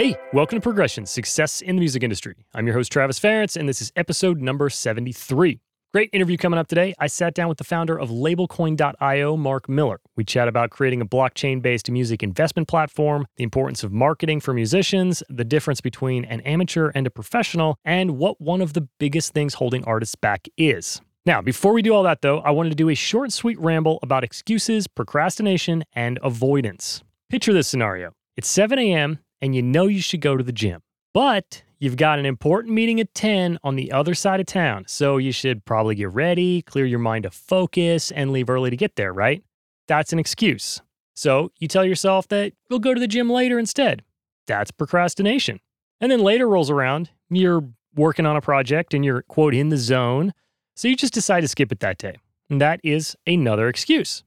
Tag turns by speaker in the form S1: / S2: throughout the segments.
S1: Hey, welcome to Progression Success in the Music Industry. I'm your host, Travis Ference, and this is episode number 73. Great interview coming up today. I sat down with the founder of labelcoin.io, Mark Miller. We chat about creating a blockchain based music investment platform, the importance of marketing for musicians, the difference between an amateur and a professional, and what one of the biggest things holding artists back is. Now, before we do all that, though, I wanted to do a short sweet ramble about excuses, procrastination, and avoidance. Picture this scenario it's 7 a.m and you know you should go to the gym. But you've got an important meeting at 10 on the other side of town, so you should probably get ready, clear your mind to focus, and leave early to get there, right? That's an excuse. So you tell yourself that you'll go to the gym later instead. That's procrastination. And then later rolls around, you're working on a project and you're, quote, in the zone, so you just decide to skip it that day. And that is another excuse.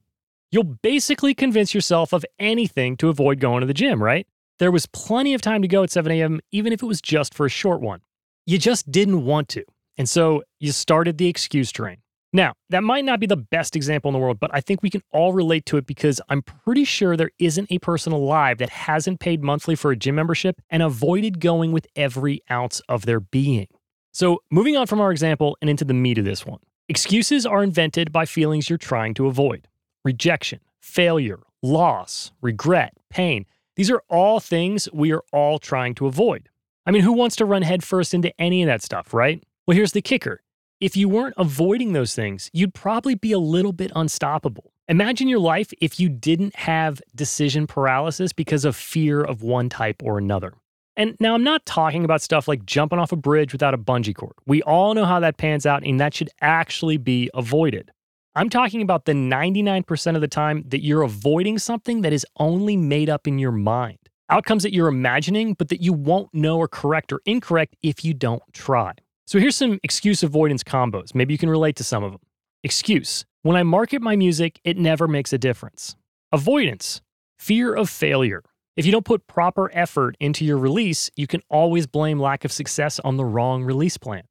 S1: You'll basically convince yourself of anything to avoid going to the gym, right? There was plenty of time to go at 7 a.m., even if it was just for a short one. You just didn't want to. And so you started the excuse train. Now, that might not be the best example in the world, but I think we can all relate to it because I'm pretty sure there isn't a person alive that hasn't paid monthly for a gym membership and avoided going with every ounce of their being. So, moving on from our example and into the meat of this one excuses are invented by feelings you're trying to avoid rejection, failure, loss, regret, pain. These are all things we are all trying to avoid. I mean, who wants to run headfirst into any of that stuff, right? Well, here's the kicker. If you weren't avoiding those things, you'd probably be a little bit unstoppable. Imagine your life if you didn't have decision paralysis because of fear of one type or another. And now I'm not talking about stuff like jumping off a bridge without a bungee cord. We all know how that pans out, and that should actually be avoided. I'm talking about the 99% of the time that you're avoiding something that is only made up in your mind. Outcomes that you're imagining, but that you won't know are correct or incorrect if you don't try. So here's some excuse avoidance combos. Maybe you can relate to some of them. Excuse When I market my music, it never makes a difference. Avoidance Fear of failure. If you don't put proper effort into your release, you can always blame lack of success on the wrong release plan.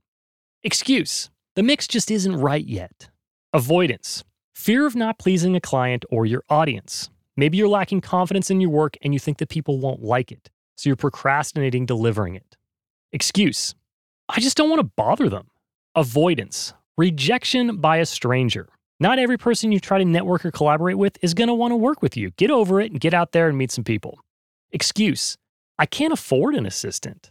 S1: Excuse The mix just isn't right yet. Avoidance fear of not pleasing a client or your audience. Maybe you're lacking confidence in your work and you think that people won't like it, so you're procrastinating delivering it. Excuse I just don't want to bother them. Avoidance rejection by a stranger. Not every person you try to network or collaborate with is going to want to work with you. Get over it and get out there and meet some people. Excuse I can't afford an assistant.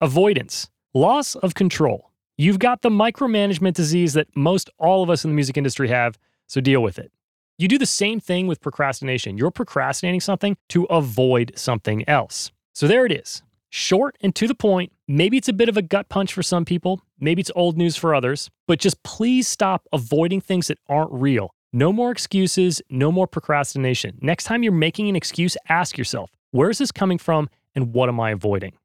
S1: Avoidance loss of control. You've got the micromanagement disease that most all of us in the music industry have, so deal with it. You do the same thing with procrastination. You're procrastinating something to avoid something else. So there it is. Short and to the point. Maybe it's a bit of a gut punch for some people. Maybe it's old news for others. But just please stop avoiding things that aren't real. No more excuses, no more procrastination. Next time you're making an excuse, ask yourself, where is this coming from and what am I avoiding?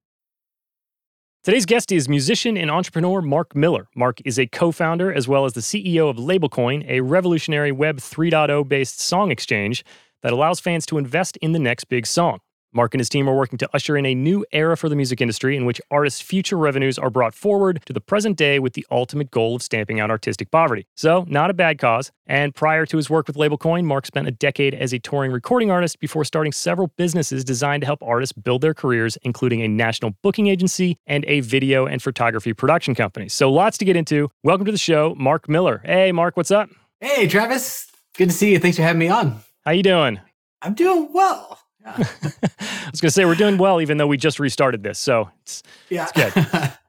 S1: Today's guest is musician and entrepreneur Mark Miller. Mark is a co founder as well as the CEO of Labelcoin, a revolutionary Web 3.0 based song exchange that allows fans to invest in the next big song. Mark and his team are working to usher in a new era for the music industry in which artists' future revenues are brought forward to the present day with the ultimate goal of stamping out artistic poverty. So, not a bad cause. And prior to his work with Labelcoin, Mark spent a decade as a touring recording artist before starting several businesses designed to help artists build their careers, including a national booking agency and a video and photography production company. So, lots to get into. Welcome to the show, Mark Miller. Hey, Mark, what's up?
S2: Hey, Travis. Good to see you. Thanks for having me on.
S1: How you doing?
S2: I'm doing well.
S1: I was going to say we're doing well, even though we just restarted this. So it's,
S2: yeah.
S1: it's good.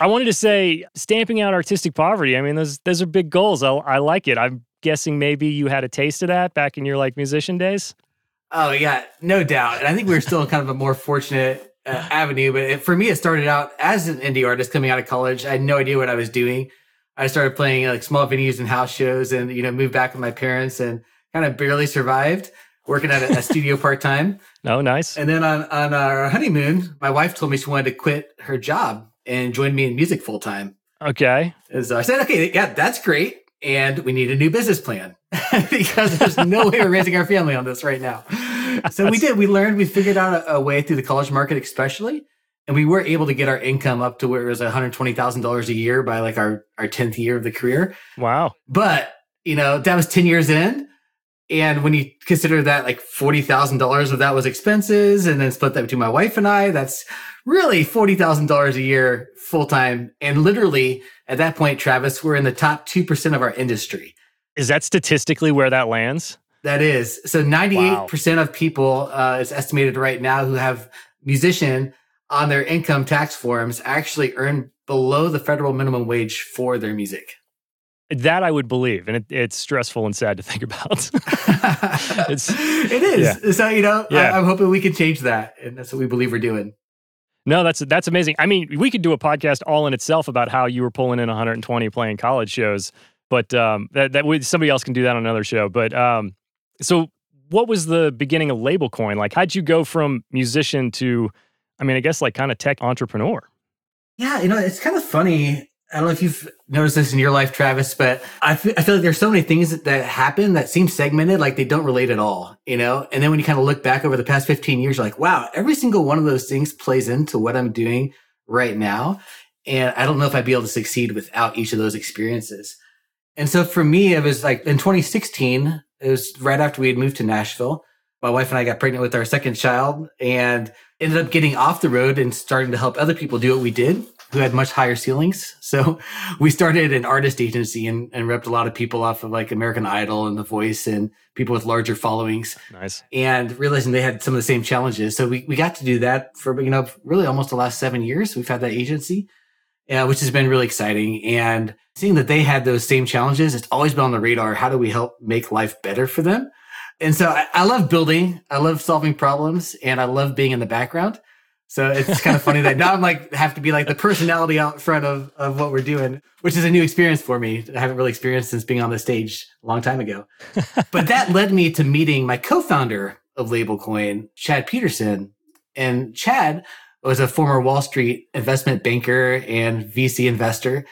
S1: I wanted to say stamping out artistic poverty. I mean, those those are big goals. I, I like it. I'm guessing maybe you had a taste of that back in your like musician days.
S2: Oh yeah, no doubt. And I think we were still kind of a more fortunate uh, avenue. But it, for me, it started out as an indie artist coming out of college. I had no idea what I was doing. I started playing like small venues and house shows, and you know, moved back with my parents, and kind of barely survived working at a, a studio part time.
S1: Oh, nice.
S2: And then on on our honeymoon, my wife told me she wanted to quit her job and join me in music full time.
S1: Okay.
S2: And so I said, okay, yeah, that's great. And we need a new business plan because there's no way we're raising our family on this right now. So we did. We learned, we figured out a, a way through the college market, especially. And we were able to get our income up to where it was $120,000 a year by like our, our 10th year of the career.
S1: Wow.
S2: But, you know, that was 10 years in. And when you consider that like $40,000 of that was expenses and then split that between my wife and I, that's really $40,000 a year full time. And literally at that point, Travis, we're in the top 2% of our industry.
S1: Is that statistically where that lands?
S2: That is. So 98% wow. of people uh, is estimated right now who have musician on their income tax forms actually earn below the federal minimum wage for their music.
S1: That I would believe, and it, it's stressful and sad to think about.
S2: it's it is. Yeah. So you know, yeah. I, I'm hoping we can change that, and that's what we believe we're doing.
S1: No, that's that's amazing. I mean, we could do a podcast all in itself about how you were pulling in 120 playing college shows, but um, that that we, somebody else can do that on another show. But um, so, what was the beginning of LabelCoin? Like, how'd you go from musician to, I mean, I guess like kind of tech entrepreneur?
S2: Yeah, you know, it's kind of funny. I don't know if you've noticed this in your life, Travis, but I feel, I feel like there's so many things that, happen that seem segmented, like they don't relate at all, you know? And then when you kind of look back over the past 15 years, you're like, wow, every single one of those things plays into what I'm doing right now. And I don't know if I'd be able to succeed without each of those experiences. And so for me, it was like in 2016, it was right after we had moved to Nashville. My wife and I got pregnant with our second child and ended up getting off the road and starting to help other people do what we did who had much higher ceilings. So we started an artist agency and, and repped a lot of people off of like American Idol and The Voice and people with larger followings.
S1: Nice.
S2: And realizing they had some of the same challenges. So we, we got to do that for, you know, really almost the last seven years. We've had that agency, uh, which has been really exciting. And seeing that they had those same challenges, it's always been on the radar. How do we help make life better for them? And so I, I love building. I love solving problems and I love being in the background. So it's kind of funny that now I'm like have to be like the personality out front of of what we're doing, which is a new experience for me. I haven't really experienced since being on the stage a long time ago. but that led me to meeting my co-founder of LabelCoin, Chad Peterson. And Chad was a former Wall Street investment banker and VC investor.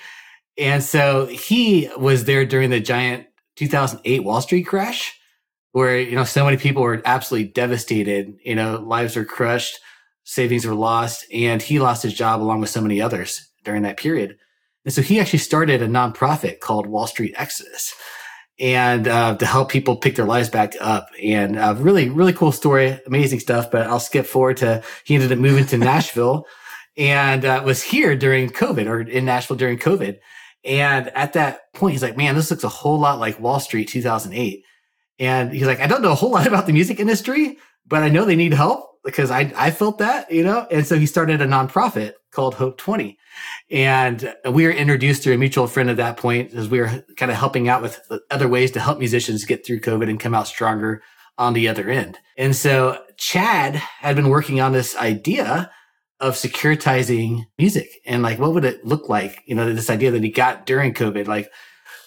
S2: And so he was there during the giant 2008 Wall Street crash where, you know, so many people were absolutely devastated, you know, lives were crushed savings were lost, and he lost his job along with so many others during that period. And so he actually started a nonprofit called Wall Street Exodus and uh, to help people pick their lives back up. And uh, really, really cool story, amazing stuff. But I'll skip forward to he ended up moving to Nashville and uh, was here during COVID or in Nashville during COVID. And at that point, he's like, man, this looks a whole lot like Wall Street 2008. And he's like, I don't know a whole lot about the music industry, but I know they need help because I, I felt that, you know? And so he started a nonprofit called Hope 20. And we were introduced through a mutual friend at that point as we were kind of helping out with other ways to help musicians get through COVID and come out stronger on the other end. And so Chad had been working on this idea of securitizing music and like, what would it look like? You know, this idea that he got during COVID, like,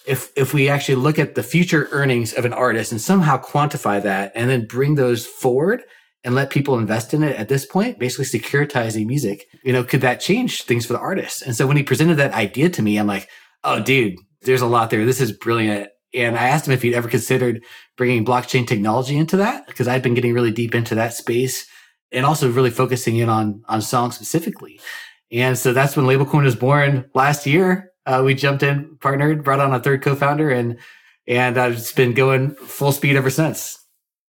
S2: if if we actually look at the future earnings of an artist and somehow quantify that and then bring those forward and let people invest in it at this point, basically securitizing music, you know, could that change things for the artist? And so when he presented that idea to me, I'm like, oh, dude, there's a lot there. This is brilliant. And I asked him if he'd ever considered bringing blockchain technology into that because I've been getting really deep into that space and also really focusing in on on songs specifically. And so that's when LabelCoin was born last year. Uh, we jumped in, partnered, brought on a third co-founder, and and uh, it's been going full speed ever since.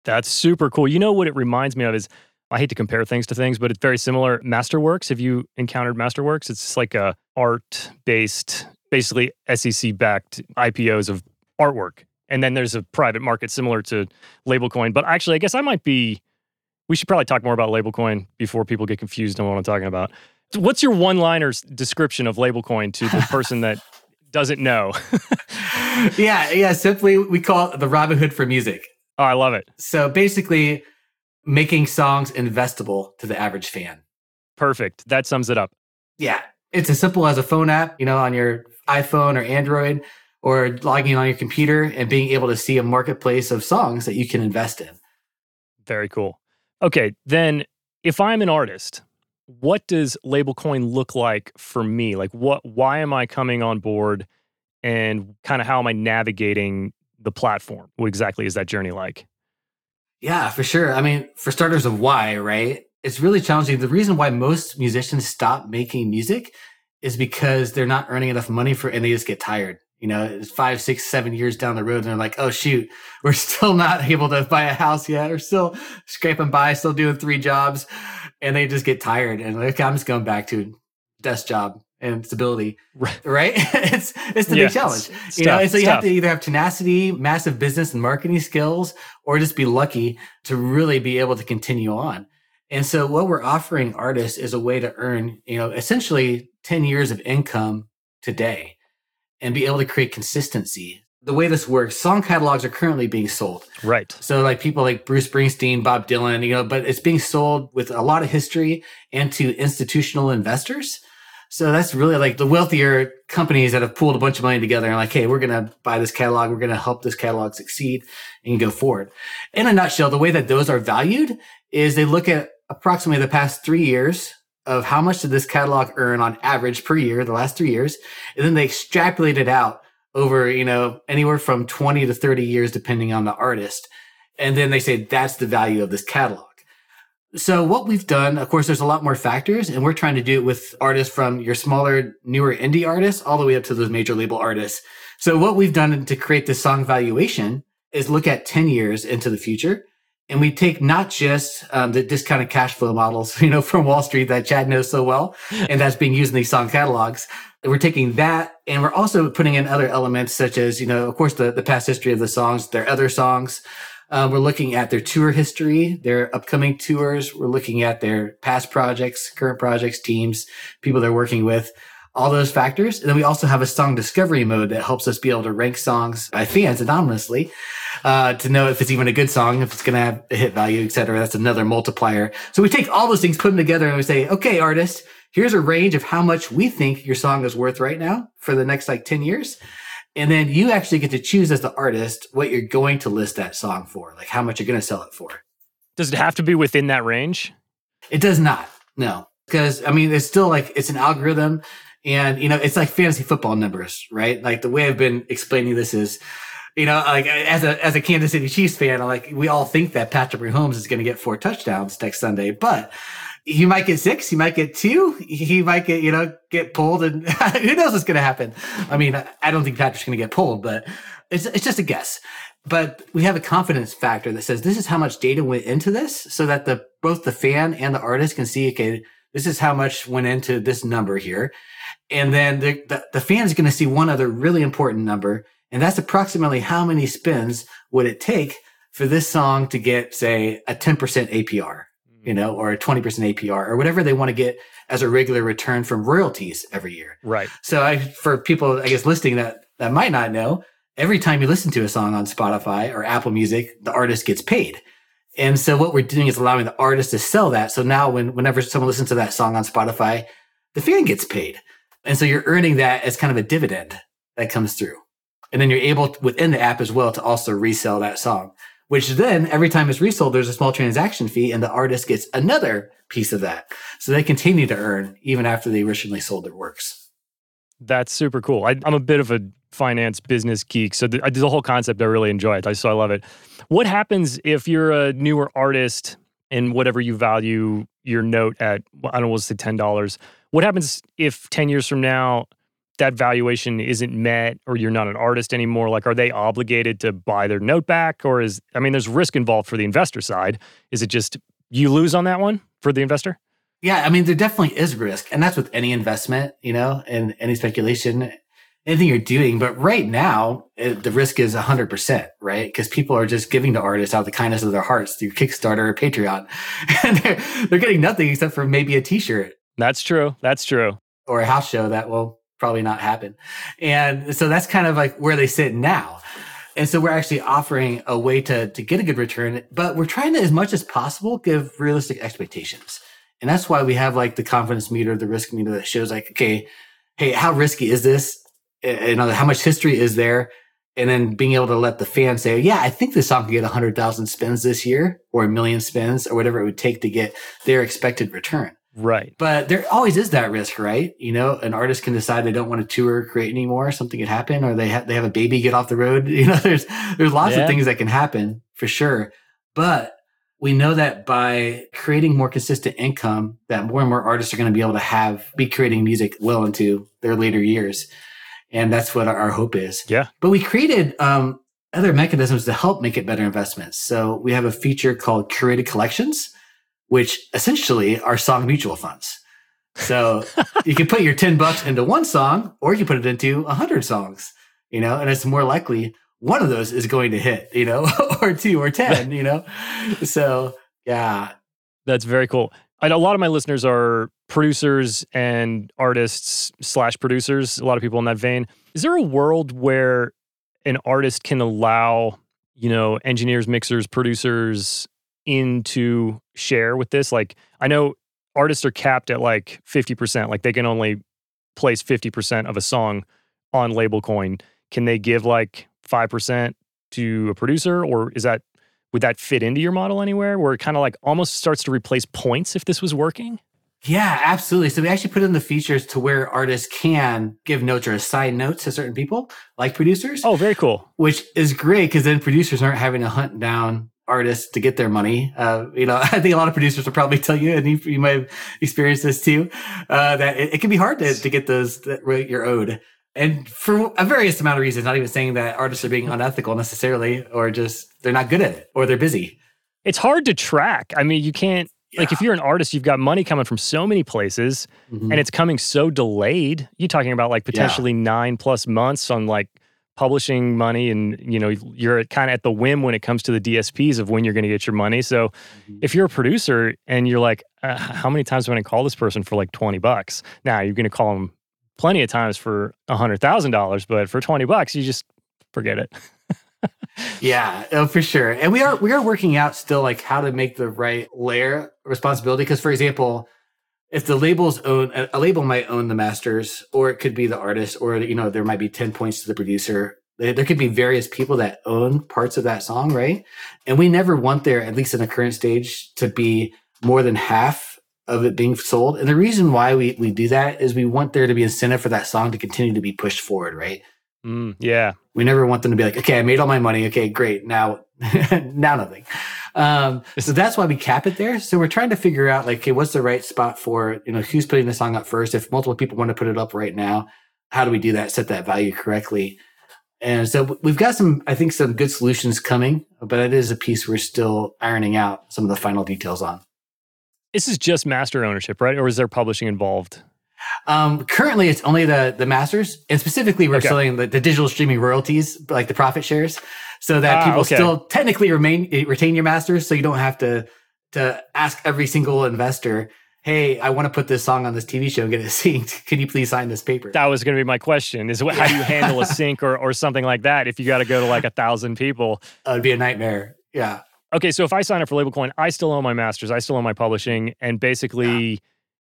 S1: That's super cool. You know what it reminds me of is I hate to compare things to things, but it's very similar. Masterworks. Have you encountered Masterworks? It's like a art based, basically SEC backed IPOs of artwork. And then there's a private market similar to LabelCoin. But actually, I guess I might be We should probably talk more about LabelCoin before people get confused on what I'm talking about. What's your one-liner description of LabelCoin to the person that doesn't know?
S2: yeah, yeah. Simply, we call it the Robin Hood for music.
S1: Oh, I love it.
S2: So basically, making songs investable to the average fan.
S1: Perfect. That sums it up.
S2: Yeah, it's as simple as a phone app, you know, on your iPhone or Android, or logging on your computer and being able to see a marketplace of songs that you can invest in.
S1: Very cool. Okay, then if I'm an artist, what does LabelCoin look like for me? Like what why am I coming on board and kind of how am I navigating the platform? What exactly is that journey like?
S2: Yeah, for sure. I mean, for starters of why, right? It's really challenging. The reason why most musicians stop making music is because they're not earning enough money for and they just get tired. You know, it's five, six, seven years down the road, and they're like, "Oh shoot, we're still not able to buy a house yet. We're still scraping by, still doing three jobs," and they just get tired and like, "I'm just going back to desk job and stability."
S1: Right?
S2: right? it's it's the yeah, big challenge, you know. And so you have to either have tenacity, massive business and marketing skills, or just be lucky to really be able to continue on. And so what we're offering artists is a way to earn, you know, essentially 10 years of income today and be able to create consistency. The way this works, song catalogs are currently being sold.
S1: Right.
S2: So like people like Bruce Springsteen, Bob Dylan, you know, but it's being sold with a lot of history and to institutional investors. So that's really like the wealthier companies that have pooled a bunch of money together and like, hey, we're going to buy this catalog. We're going to help this catalog succeed and go forward. In a nutshell, the way that those are valued is they look at approximately the past three years of how much did this catalog earn on average per year, the last three years, and then they extrapolate it out over, you know, anywhere from 20 to 30 years, depending on the artist. And then they say that's the value of this catalog. So what we've done, of course, there's a lot more factors, and we're trying to do it with artists from your smaller, newer indie artists all the way up to those major label artists. So what we've done to create this song valuation is look at 10 years into the future and we take not just um, the discounted cash flow models, you know, from Wall Street that Chad knows so well, and that's being used in these song catalogs. We're taking that, and we're also putting in other elements such as, you know, of course, the, the past history of the songs, their other songs. Um, we're looking at their tour history, their upcoming tours. We're looking at their past projects, current projects, teams, people they're working with all those factors. And then we also have a song discovery mode that helps us be able to rank songs by fans anonymously uh, to know if it's even a good song, if it's going to have a hit value, et cetera. That's another multiplier. So we take all those things, put them together, and we say, okay, artist, here's a range of how much we think your song is worth right now for the next like 10 years. And then you actually get to choose as the artist what you're going to list that song for, like how much you're going to sell it for.
S1: Does it have to be within that range?
S2: It does not. No. Because I mean, it's still like it's an algorithm and, you know, it's like fantasy football numbers, right? Like the way I've been explaining this is, you know, like as a, as a Kansas City Chiefs fan, like we all think that Patrick Mahomes is going to get four touchdowns next Sunday, but he might get six, he might get two, he might get, you know, get pulled and who knows what's going to happen. I mean, I don't think Patrick's going to get pulled, but it's, it's just a guess. But we have a confidence factor that says this is how much data went into this so that the, both the fan and the artist can see, okay, this is how much went into this number here. And then the, the, the fan is going to see one other really important number, and that's approximately how many spins would it take for this song to get, say, a 10% APR, you know, or a 20% APR, or whatever they want to get as a regular return from royalties every year.
S1: Right.
S2: So I, for people, I guess, listening that, that might not know, every time you listen to a song on Spotify or Apple Music, the artist gets paid. And so what we're doing is allowing the artist to sell that. So now when, whenever someone listens to that song on Spotify, the fan gets paid. And so you're earning that as kind of a dividend that comes through. And then you're able to, within the app as well to also resell that song, which then every time it's resold, there's a small transaction fee and the artist gets another piece of that. So they continue to earn even after they originally sold their works.
S1: That's super cool. I, am a bit of a finance business geek. So the, the whole concept, I really enjoy it. I, so I love it. What happens if you're a newer artist and whatever you value your note at, I don't know, we'll say $10 what happens if 10 years from now that valuation isn't met or you're not an artist anymore? Like, are they obligated to buy their note back? Or is, I mean, there's risk involved for the investor side. Is it just you lose on that one for the investor?
S2: Yeah, I mean, there definitely is risk. And that's with any investment, you know, and any speculation. anything you're doing. But right now, it, the risk is 100%, right? Because people are just giving to artists out of the kindness of their hearts through Kickstarter or Patreon. and they're, they're getting nothing except for maybe a t shirt.
S1: That's true. That's true.
S2: Or a house show that will probably not happen. And so that's kind of like where they sit now. And so we're actually offering a way to, to get a good return, but we're trying to, as much as possible, give realistic expectations. And that's why we have like the confidence meter, the risk meter that shows like, okay, hey, how risky is this? And how much history is there? And then being able to let the fan say, yeah, I think this song can get 100,000 spins this year or a million spins or whatever it would take to get their expected return.
S1: Right.
S2: But there always is that risk, right? You know, an artist can decide they don't want to tour or create anymore. Something could happen, or they have they have a baby get off the road. You know, there's there's lots yeah. of things that can happen for sure. But we know that by creating more consistent income, that more and more artists are going to be able to have be creating music well into their later years, and that's what our, our hope is.
S1: Yeah.
S2: But we created um, other mechanisms to help make it better investments. So we have a feature called curated collections which essentially are song mutual funds. So you can put your 10 bucks into one song or you can put it into 100 songs, you know, and it's more likely one of those is going to hit, you know, or two or 10, you know. So, yeah.
S1: That's very cool. Know a lot of my listeners are producers and artists slash producers, a lot of people in that vein. Is there a world where an artist can allow, you know, engineers, mixers, producers, into share with this? Like, I know artists are capped at like 50%, like they can only place 50% of a song on LabelCoin. Can they give like 5% to a producer or is that would that fit into your model anywhere where it kind of like almost starts to replace points if this was working?
S2: Yeah, absolutely. So we actually put in the features to where artists can give notes or assign notes to certain people, like producers.
S1: Oh, very cool.
S2: Which is great because then producers aren't having to hunt down artists to get their money. Uh, you know, I think a lot of producers will probably tell you, and you, you might have experienced this too, uh, that it, it, can be hard to, to get those that you're owed. And for a various amount of reasons, not even saying that artists are being unethical necessarily, or just they're not good at it, or they're busy.
S1: It's hard to track. I mean, you can't, yeah. like, if you're an artist, you've got money coming from so many places mm-hmm. and it's coming so delayed. You're talking about like potentially yeah. nine plus months on like, publishing money and you know you're kind of at the whim when it comes to the DSPs of when you're going to get your money. So mm-hmm. if you're a producer and you're like, uh, how many times am I going to call this person for like 20 bucks? Now you're going to call them plenty of times for a hundred thousand dollars, but for 20 bucks, you just forget it.
S2: yeah, oh, for sure. And we are we are working out still like how to make the right layer responsibility. Because for example, if the labels own a label might own the masters or it could be the artist or you know there might be 10 points to the producer. There could be various people that own parts of that song right? And we never want there at least in the current stage to be more than half of it being sold. And the reason why we, we do that is we want there to be incentive for that song to continue to be pushed forward right?
S1: Mm, yeah.
S2: We never want them to be like okay i made all my money. Okay great. Now now nothing um, so that's why we cap it there. So we're trying to figure out like, okay, what's the right spot for, you know, who's putting the song up first? If multiple people want to put it up right now, how do we do that? Set that value correctly. And so we've got some, I think, some good solutions coming, but it is a piece we're still ironing out some of the final details on.
S1: This is just master ownership, right? Or is there publishing involved?
S2: Um, currently, it's only the the masters, and specifically, we're okay. selling the, the, digital streaming royalties, like the profit shares so that ah, people okay. still technically remain eh, retain your masters, so you don't have to to ask every single investor, "Hey, I want to put this song on this TV show and get it synced. Can you please sign this paper?"
S1: That was going to be my question: is how do you handle a sync or or something like that if you got to go to like a thousand people?
S2: Uh, it'd be a nightmare. Yeah.
S1: Okay, so if I sign up for LabelCoin, I still own my masters. I still own my publishing, and basically. Yeah.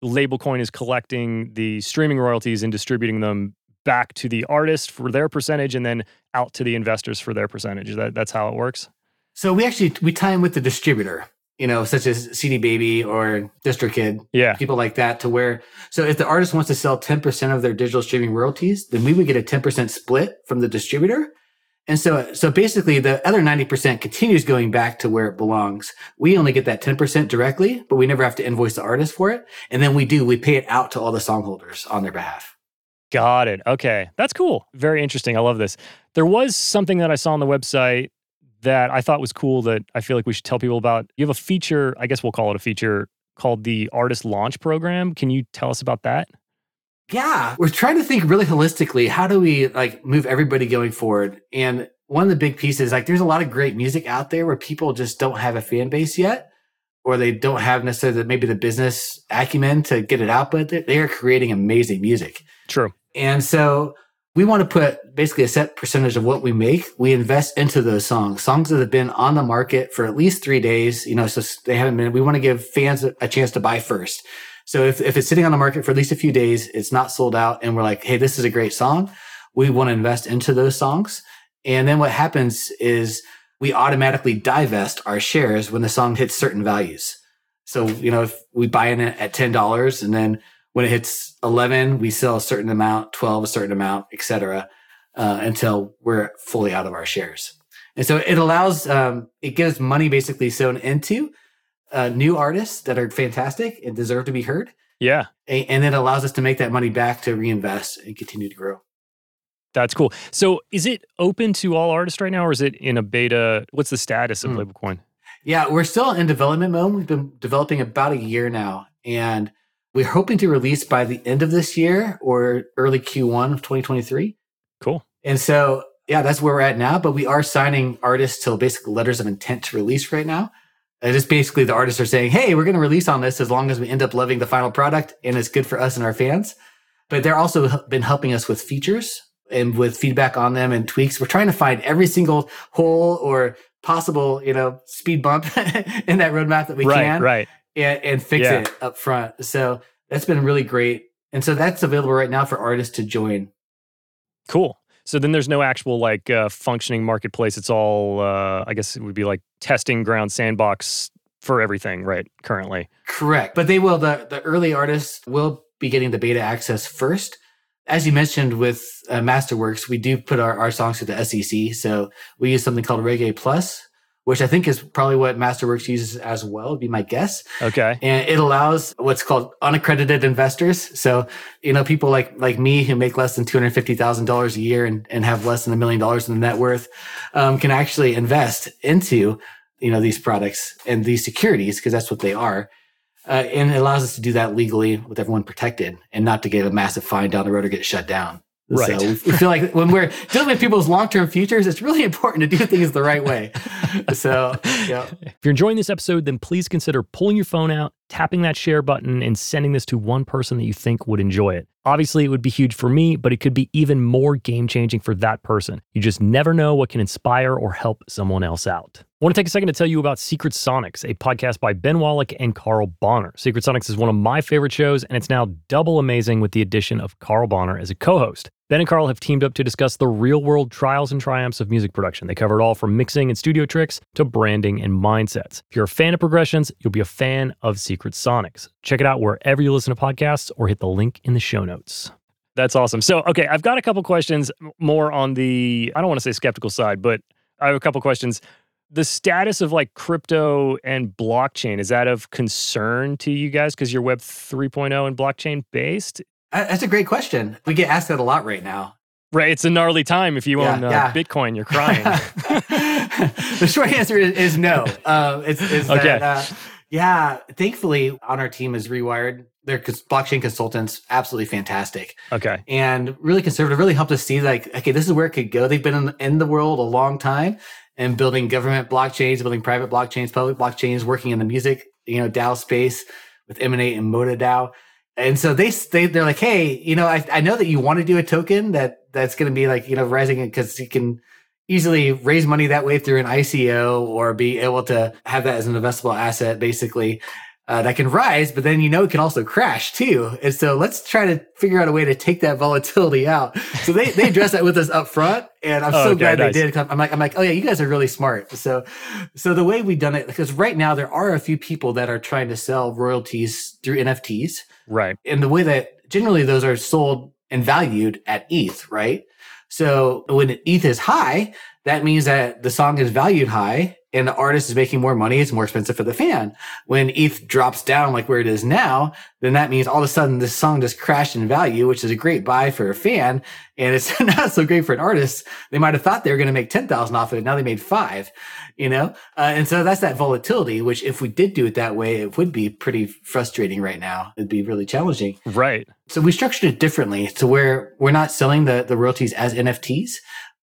S1: LabelCoin is collecting the streaming royalties and distributing them back to the artist for their percentage and then out to the investors for their percentage. That, that's how it works.
S2: So we actually we tie in with the distributor, you know, such as CD Baby or DistroKid,
S1: yeah,
S2: people like that. To where so if the artist wants to sell ten percent of their digital streaming royalties, then we would get a ten percent split from the distributor. And so, so basically the other 90% continues going back to where it belongs. We only get that 10% directly, but we never have to invoice the artist for it. And then we do, we pay it out to all the songholders on their behalf.
S1: Got it. Okay. That's cool. Very interesting. I love this. There was something that I saw on the website that I thought was cool that I feel like we should tell people about. You have a feature, I guess we'll call it a feature called the Artist Launch Program. Can you tell us about that?
S2: Yeah, we're trying to think really holistically. How do we like move everybody going forward? And one of the big pieces, like there's a lot of great music out there where people just don't have a fan base yet, or they don't have necessarily the, maybe the business acumen to get it out, but they are creating amazing music.
S1: True.
S2: And so we want to put basically a set percentage of what we make. We invest into those songs, songs that have been on the market for at least three days. You know, so they haven't been, we want to give fans a, chance to buy first. So if, if it's sitting on the market for at least a few days, it's not sold out and we're like, Hey, this is a great song. We want to invest into those songs. And then what happens is we automatically divest our shares when the song hits certain values. So, you know, if we buy in at $10 and then when it hits 11, we sell a certain amount, 12, a certain amount, etc., uh, until we're fully out of our shares. And so it allows, um, it gives money basically sewn into uh, new artists that are fantastic and deserve to be heard.
S1: Yeah.
S2: And it allows us to make that money back to reinvest and continue to grow.
S1: That's cool. So is it open to all artists right now or is it in a beta? What's the status of mm. Coin?
S2: Yeah, we're still in development mode. We've been developing about a year now. And we're hoping to release by the end of this year or early Q1 of 2023.
S1: Cool.
S2: And so, yeah, that's where we're at now. But we are signing artists to basically letters of intent to release right now. And just basically the artists are saying, hey, we're going to release on this as long as we end up loving the final product and it's good for us and our fans. But they're also been helping us with features and with feedback on them and tweaks. We're trying to find every single hole or possible, you know, speed bump in that roadmap that we
S1: right,
S2: can.
S1: Right.
S2: And, and fix yeah. it up front. So that's been really great. And so that's available right now for artists to join.
S1: Cool. So then there's no actual like uh, functioning marketplace. It's all, uh, I guess it would be like testing ground sandbox for everything, right? Currently.
S2: Correct. But they will, the, the early artists will be getting the beta access first. As you mentioned with uh, Masterworks, we do put our, our songs to the SEC. So we use something called Reg A+, which I think is probably what Masterworks uses as well, would be my guess.
S1: Okay.
S2: And it allows what's called unaccredited investors. So, you know, people like, like me who make less than $250,000 a year and, and have less than a million dollars in the net worth, um, can actually invest into, you know, these products and these securities because that's what they are. Uh, and it allows us to do that legally with everyone protected and not to get a massive fine down the road or get shut down.
S1: Right.
S2: So we feel like when we're dealing with people's long term futures, it's really important to do things the right way. So, yeah.
S1: If you're enjoying this episode, then please consider pulling your phone out, tapping that share button, and sending this to one person that you think would enjoy it. Obviously, it would be huge for me, but it could be even more game changing for that person. You just never know what can inspire or help someone else out. I want to take a second to tell you about Secret Sonics, a podcast by Ben Wallach and Carl Bonner. Secret Sonics is one of my favorite shows, and it's now double amazing with the addition of Carl Bonner as a co host. Ben and Carl have teamed up to discuss the real world trials and triumphs of music production. They cover it all from mixing and studio tricks to branding and mindsets. If you're a fan of progressions, you'll be a fan of Secret Sonics. Check it out wherever you listen to podcasts or hit the link in the show notes. That's awesome. So, okay, I've got a couple questions more on the, I don't want to say skeptical side, but I have a couple questions. The status of like crypto and blockchain, is that of concern to you guys because you're Web 3.0 and blockchain based?
S2: That's a great question. We get asked that a lot right now.
S1: Right. It's a gnarly time. If you yeah, own uh, yeah. Bitcoin, you're crying.
S2: the short answer is, is no. Uh, it's, it's okay. That, uh, yeah. Thankfully, on our team is Rewired. They're blockchain consultants, absolutely fantastic.
S1: Okay.
S2: And really conservative, really helped us see like, okay, this is where it could go. They've been in, in the world a long time and building government blockchains, building private blockchains, public blockchains, working in the music, you know, DAO space with Emanate and Moda DAO and so they they they're like, hey, you know, I, I know that you want to do a token that that's going to be like you know rising because you can easily raise money that way through an ICO or be able to have that as an investable asset, basically. Uh, that can rise, but then you know it can also crash too. And so let's try to figure out a way to take that volatility out. So they they address that with us up front, and I'm oh, so okay, glad nice. they did. I'm like I'm like, oh yeah, you guys are really smart. So so the way we've done it, because right now there are a few people that are trying to sell royalties through NFTs.
S1: Right.
S2: And the way that generally those are sold and valued at ETH, right? So when ETH is high, that means that the song is valued high and the artist is making more money, it's more expensive for the fan. When ETH drops down like where it is now, then that means all of a sudden this song just crashed in value, which is a great buy for a fan. And it's not so great for an artist. They might have thought they were going to make 10,000 off of it. Now they made five, you know? Uh, and so that's that volatility, which if we did do it that way, it would be pretty frustrating right now. It'd be really challenging.
S1: Right.
S2: So we structured it differently to where we're not selling the, the royalties as NFTs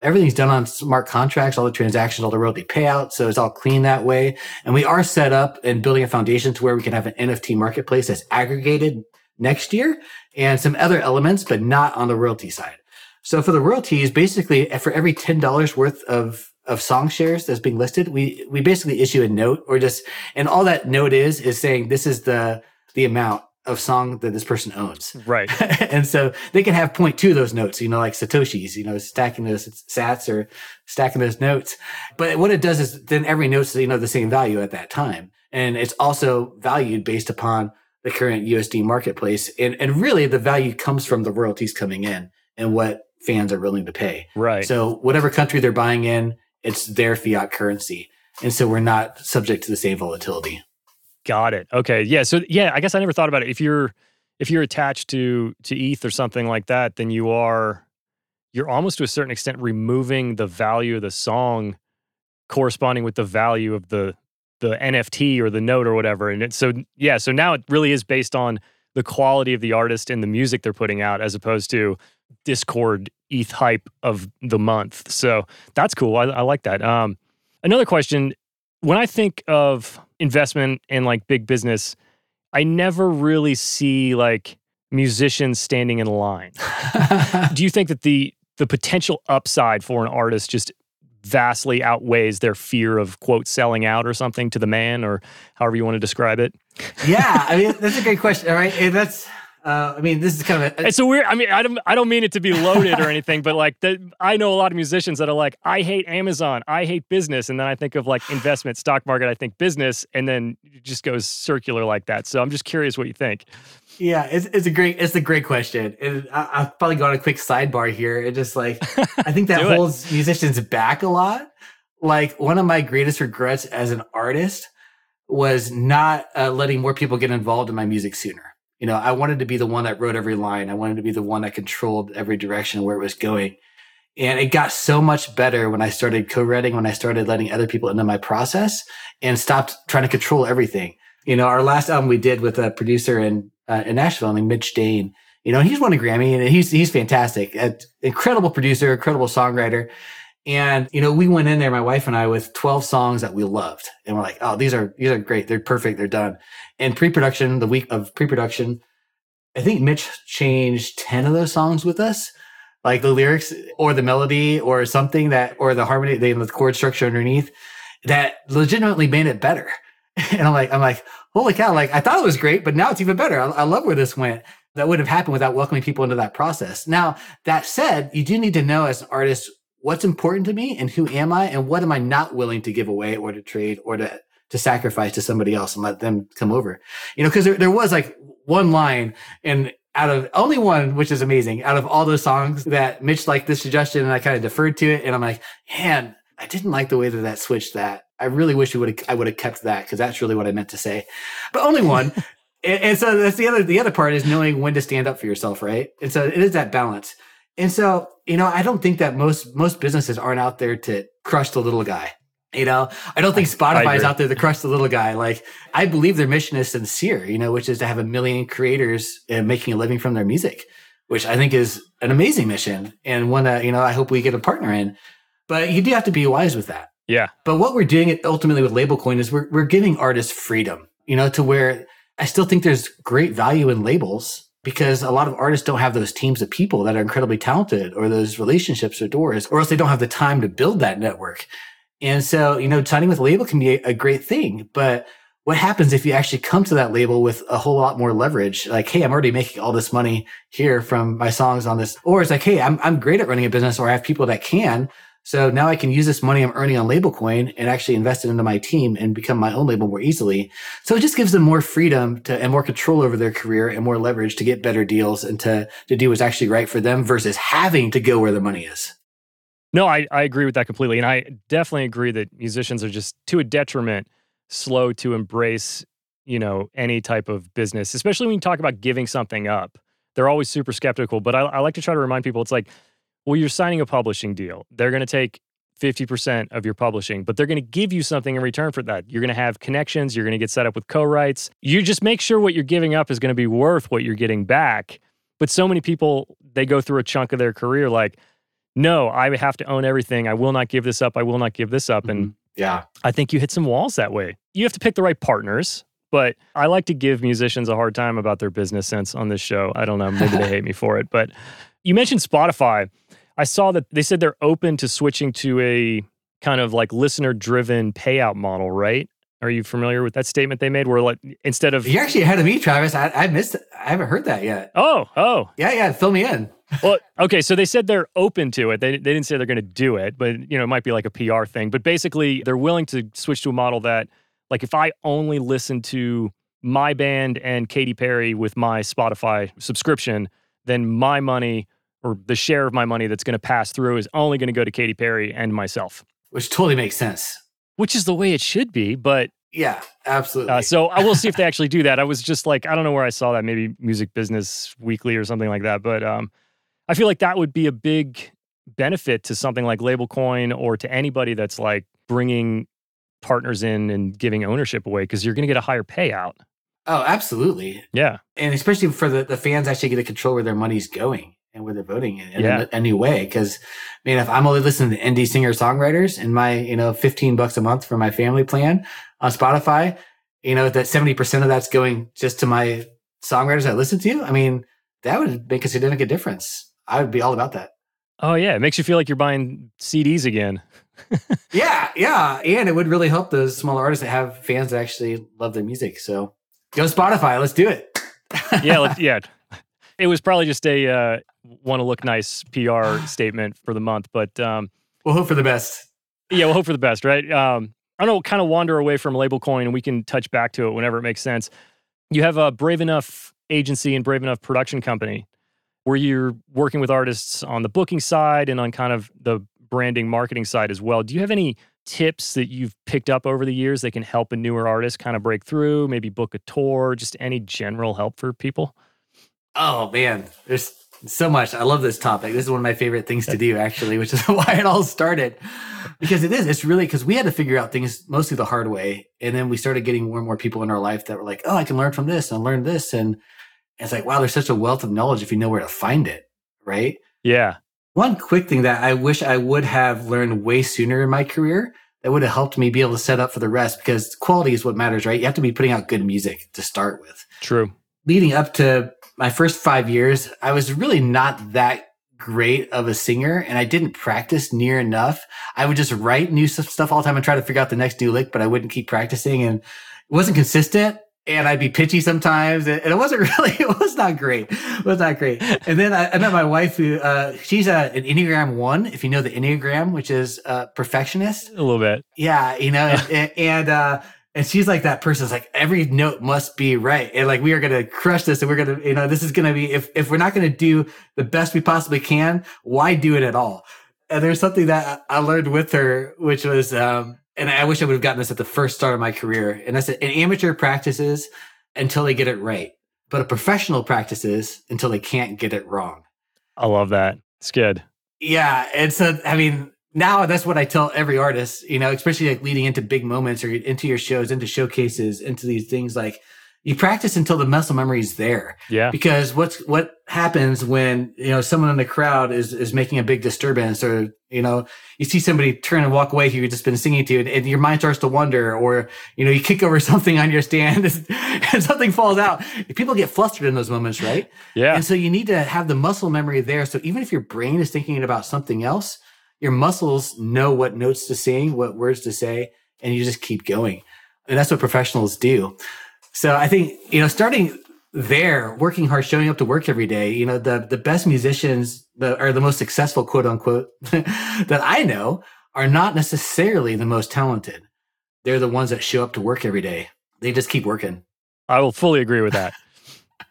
S2: everything's done on smart contracts, all the transactions, all the royalty payouts. So it's all clean that way. And we are set up and building a foundation to where we can have an NFT marketplace that's aggregated next year and some other elements, but not on the royalty side. So for the royalties, basically eh, for every $10 worth of of song shares that's being listed, we we basically issue a note or just and all that note is is saying this is the the amount of song that this person owns.
S1: Right.
S2: and so they can have point two of those notes, you know, like Satoshis, you know, stacking those sats or stacking those notes. But what it does is then every note's, you know, the same value at that time. And it's also valued based upon the current USD marketplace. And, and really the value comes from the royalties coming in and what fans are willing to pay.
S1: Right.
S2: So whatever country they're buying in, it's their fiat currency. And so we're not subject to the same volatility.
S1: Got it. Okay. Yeah. So yeah, I guess I never thought about it. If you're if you're attached to to ETH or something like that, then you are you're almost to a certain extent removing the value of the song corresponding with the value of the the NFT or the note or whatever. And it, so yeah, so now it really is based on the quality of the artist and the music they're putting out as opposed to Discord ETH hype of the month. So that's cool. I, I like that. Um, another question when I think of investment in like big business, I never really see like musicians standing in line. Do you think that the the potential upside for an artist just vastly outweighs their fear of quote selling out or something to the man or however you want to describe it?
S2: Yeah, I mean that's a great question. All right, and that's uh, I mean, this is kind of
S1: a, it's a weird. I mean, I don't, I don't mean it to be loaded or anything, but like, the, I know a lot of musicians that are like, I hate Amazon, I hate business, and then I think of like investment, stock market, I think business, and then it just goes circular like that. So I'm just curious what you think.
S2: Yeah, it's, it's a great it's a great question, and I, I'll probably go on a quick sidebar here. It just like I think that holds musicians back a lot. Like one of my greatest regrets as an artist was not uh, letting more people get involved in my music sooner you know, I wanted to be the one that wrote every line. I wanted to be the one that controlled every direction where it was going. And it got so much better when I started co-writing, when I started letting other people into my process and stopped trying to control everything. You know, our last album we did with a producer in, uh, in Nashville named Mitch Dane, you know, he's won a Grammy and he's, he's fantastic. incredible producer, incredible songwriter. And, you know, we went in there, my wife and I, with 12 songs that we loved. And we're like, oh, these are, these are great. They're perfect. They're done. And pre-production, the week of pre-production, I think Mitch changed 10 of those songs with us. Like the lyrics or the melody or something that, or the harmony, the, chord structure underneath that legitimately made it better. And I'm like, I'm like, holy cow. Like I thought it was great, but now it's even better. I, I love where this went. That would have happened without welcoming people into that process. Now, that said, you do need to know as an artist what's important to me and who am I and what am I not willing to give away or to trade or to to sacrifice to somebody else and let them come over. You know, because there, there was like one line and out of only one, which is amazing, out of all those songs that Mitch liked this suggestion and I kind of deferred to it. And I'm like, man, I didn't like the way that that switched that. I really wish we would have, I would have kept that because that's really what I meant to say, but only one. and, and so that's the other, the other part is knowing when to stand up for yourself. Right. And so it is that balance. And so, you know, I don't think that most most businesses aren't out there to crush the little guy. You know, I don't think Spotify is out there to crush the little guy. Like, I believe their mission is sincere, you know, which is to have a million creators uh, making a living from their music, which I think is an amazing mission and one that, you know, I hope we get a partner in. But you do have to be wise with that.
S1: Yeah.
S2: But what we're doing ultimately with LabelCoin is we're, we're giving artists freedom, you know, to where I still think there's great value in labels because a lot of artists don't have those teams of people that are incredibly talented or those relationships or doors, or else they don't have the time to build that network. And so, you know, signing with a label can be a, great thing, but what happens if you actually come to that label with a whole lot more leverage? Like, hey, I'm already making all this money here from my songs on this. Or it's like, hey, I'm, I'm great at running a business or I have people that can. So now I can use this money I'm earning on LabelCoin and actually invest it into my team and become my own label more easily. So it just gives them more freedom to and more control over their career and more leverage to get better deals and to, to do what's actually right for them versus having to go where the money is.
S1: No, I, I agree with that completely. And I definitely agree that musicians are just to a detriment slow to embrace, you know, any type of business, especially when you talk about giving something up. They're always super skeptical. But I, I like to try to remind people it's like, well, you're signing a publishing deal. They're going to take 50% of your publishing, but they're going to give you something in return for that. You're going to have connections. You're going to get set up with co writes. You just make sure what you're giving up is going to be worth what you're getting back. But so many people, they go through a chunk of their career like, no, I have to own everything. I will not give this up. I will not give this up. And mm-hmm.
S2: Yeah.
S1: I think you hit some walls that way. You have to pick the right partners. But I like to give musicians a hard time about their business sense on this show. I don't know. Maybe they hate me for it. But you mentioned Spotify. I saw that they said they're open to switching to a kind of like listener driven payout model, right? Are you familiar with that statement they made where like instead of
S2: You're actually ahead of me, Travis. I, I missed it. I haven't heard that yet.
S1: Oh, oh.
S2: Yeah, yeah. Fill me in.
S1: Well, okay, so they said they're open to it. They, they didn't say they're going to do it, but you know, it might be like a PR thing. But basically, they're willing to switch to a model that like if I only listen to my band and Katy Perry with my Spotify subscription, then my money or the share of my money that's going to pass through is only going to go to Katy Perry and myself,
S2: Which totally makes sense.
S1: which is the way it should be. But
S2: Yeah, absolutely.
S1: uh, so I will see if they actually do that. I was just like, I don't know where I saw that, maybe Music Business Weekly or something like that. But um, I feel like that would be a big benefit to something like LabelCoin or to anybody that's like bringing partners in and giving ownership away because you're going to get a higher payout.
S2: oh, absolutely.
S1: Yeah.
S2: And especially for the, the fans actually get to control where their money's going and where they're voting in,
S1: Yeah.
S2: new way. Cause man, if I'm only listening to indie singer songwriters and my, you know, 15 bucks a month for my family plan on Spotify, you know, that 70% of that's going just to my songwriters I listen to. I mean, that would make a significant difference. I would be all about that.
S1: Oh, yeah. It makes you feel like you're buying CDs again.
S2: Yeah, yeah, and it would really help those smaller artists that have fans that actually love their music. So go Spotify, let's do it.
S1: Yeah. let's- yeah. It was probably just a uh, want to look nice PR statement for the month. But um,
S2: we'll hope for the best.
S1: yeah, we'll hope for the best, right? Um, I don't know, kind of wander away from LabelCoin and we can touch back to it whenever it makes sense. You have a Brave Enough agency and Brave Enough production company where you're working with artists on the booking side and on kind of the branding marketing side as well. Do you have any tips that you've picked up over the years that can help a newer artist kind of break through, maybe book a tour, just any general help for people?
S2: Oh man, there's so much. I love this topic. This is one of my favorite things to do, actually, which is why it all started. Because it is, it's really because we had to figure out things mostly the hard way. And then we started getting more and more people in our life that were like, oh, I can learn from this and learn this. And it's like, wow, there's such a wealth of knowledge if you know where to find it. Right.
S1: Yeah.
S2: One quick thing that I wish I would have learned way sooner in my career that would have helped me be able to set up for the rest because quality is what matters, right? You have to be putting out good music to start with.
S1: True.
S2: Leading up to my first five years, I was really not that great of a singer and I didn't practice near enough. I would just write new stuff all the time and try to figure out the next new lick, but I wouldn't keep practicing and it wasn't consistent. And I'd be pitchy sometimes, and it wasn't really, it was not great. It was not great. And then I, I met my wife, who uh, she's a, an Enneagram One, if you know the Enneagram, which is uh, perfectionist.
S1: A little bit.
S2: Yeah, you know, and, and, and uh and she's like that person. It's like every note must be right. And like we are gonna crush this and we're gonna, you know, this is gonna be if if we're not gonna do the best we possibly can, why do it at all? And there's something that I I learned with her, which was um, and I wish I would have gotten this at the first start of my career. And that's an amateur practices until they get it right. But a professional practices until they can't get it wrong.
S1: I love that. It's good.
S2: Yeah, and so I mean, now that's what I tell every artist, you know, especially like leading into big moments or into your shows, into showcases, into these things. Like you practice until the muscle memory is there,
S1: Yeah.
S2: because what's what happens when you know someone in the crowd is is making a big disturbance, or you know you see somebody turn and walk away who you've just been singing to, and, and your mind starts to wander, or you know you kick over something on your stand and something falls out. People get flustered in those moments, right?
S1: Yeah.
S2: And so you need to have the muscle memory there. So even if your brain is thinking about something else, your muscles know what notes to sing, what words to say, and you just keep going. And that's what professionals do. So I think, you know, starting there, working hard, showing up to work every day, you know, the, the best musicians that are the most successful, quote unquote, that I know are not necessarily the most talented. They're the ones that show up to work every day. They just keep working.
S1: I will fully agree with that.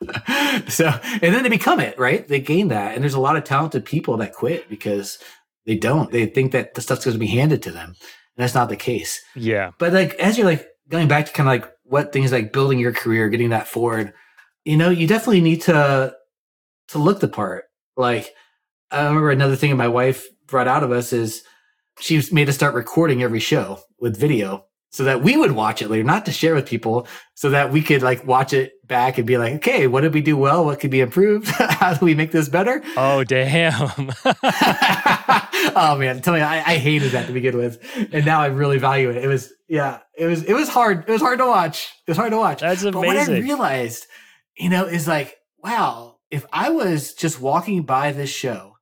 S2: so and then they become it right they gain that and there's a lot of talented people that quit because they don't. They think that the stuff's going to be handed to them. And that's not the case.
S1: Yeah.
S2: But like, as you're like going back to kind of like what things like building your career, getting that forward, you know, you definitely need to, to look the part. Like, I remember another thing my wife brought out of us is she made us start recording every show with video so that we would watch it later, not to share with people, so that we could like watch it back and be like, okay, what did we do well? What could be improved? How do we make this better?
S1: Oh, damn.
S2: oh man, tell me, I, I, hated that to begin with, and now I really value it. It was, yeah, it was, it was hard. It was hard to watch. It was hard to watch.
S1: That's amazing.
S2: But what I realized, you know, is like, wow, if I was just walking by this show,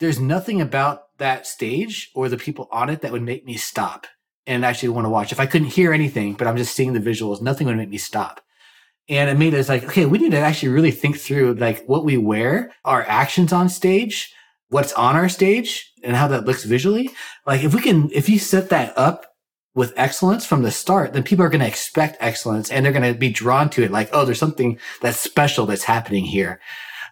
S2: there's nothing about that stage or the people on it that would make me stop and actually want to watch. If I couldn't hear anything, but I'm just seeing the visuals, nothing would make me stop. And it made us like, okay, we need to actually really think through like what we wear, our actions on stage, what's on our stage and how that looks visually. Like if we can, if you set that up with excellence from the start, then people are going to expect excellence and they're going to be drawn to it. Like, oh, there's something that's special that's happening here.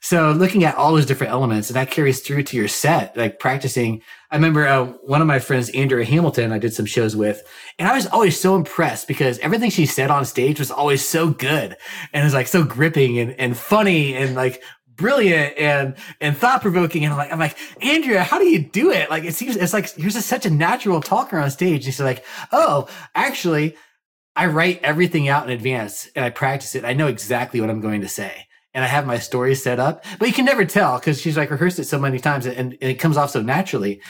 S2: So looking at all those different elements and that carries through to your set, like practicing. I remember uh, one of my friends, Andrea Hamilton, I did some shows with, and I was always so impressed because everything she said on stage was always so good and it was like so gripping and, and funny and like brilliant and and thought provoking. And I'm like, I'm like, Andrea, how do you do it? Like it seems it's like you're just such a natural talker on stage. And she's like, oh, actually, I write everything out in advance and I practice it. I know exactly what I'm going to say and I have my story set up, but you can never tell because she's like rehearsed it so many times and, and, it comes off so naturally.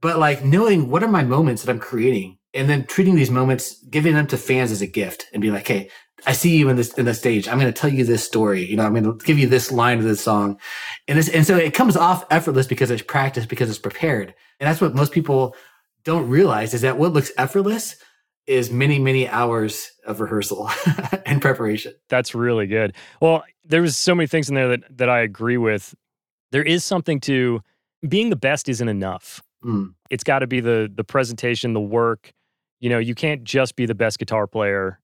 S2: But like knowing what are my moments that I'm creating and then treating these moments, giving them to fans as a gift and be like, Hey, I see you in this, in the stage. I'm going to tell you this story. You know, I'm going to give you this line of this song. And this, and so it comes off effortless because it's practiced, because it's prepared. And that's what most people don't realize is that what looks effortless is many, many hours of rehearsal and preparation.
S1: That's really good. Well, there was so many things in there that, that I agree with. There is something to being the best isn't enough. Mm. It's got to be the the presentation, the work. You know, you can't just be the best guitar player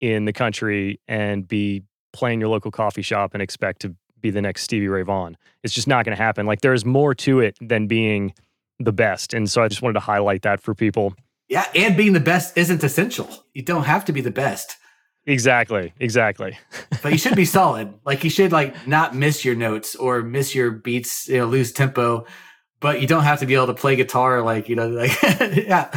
S1: in the country and be playing your local coffee shop and expect to be the next Stevie Ray Vaughan. It's just not going to happen. Like there's more to it than being the best. And so I just wanted to highlight that for people.
S2: Yeah, and being the best isn't essential. You don't have to be the best.
S1: Exactly, exactly.
S2: but you should be solid. Like you should like not miss your notes or miss your beats, you know, lose tempo. But you don't have to be able to play guitar like, you know, like yeah.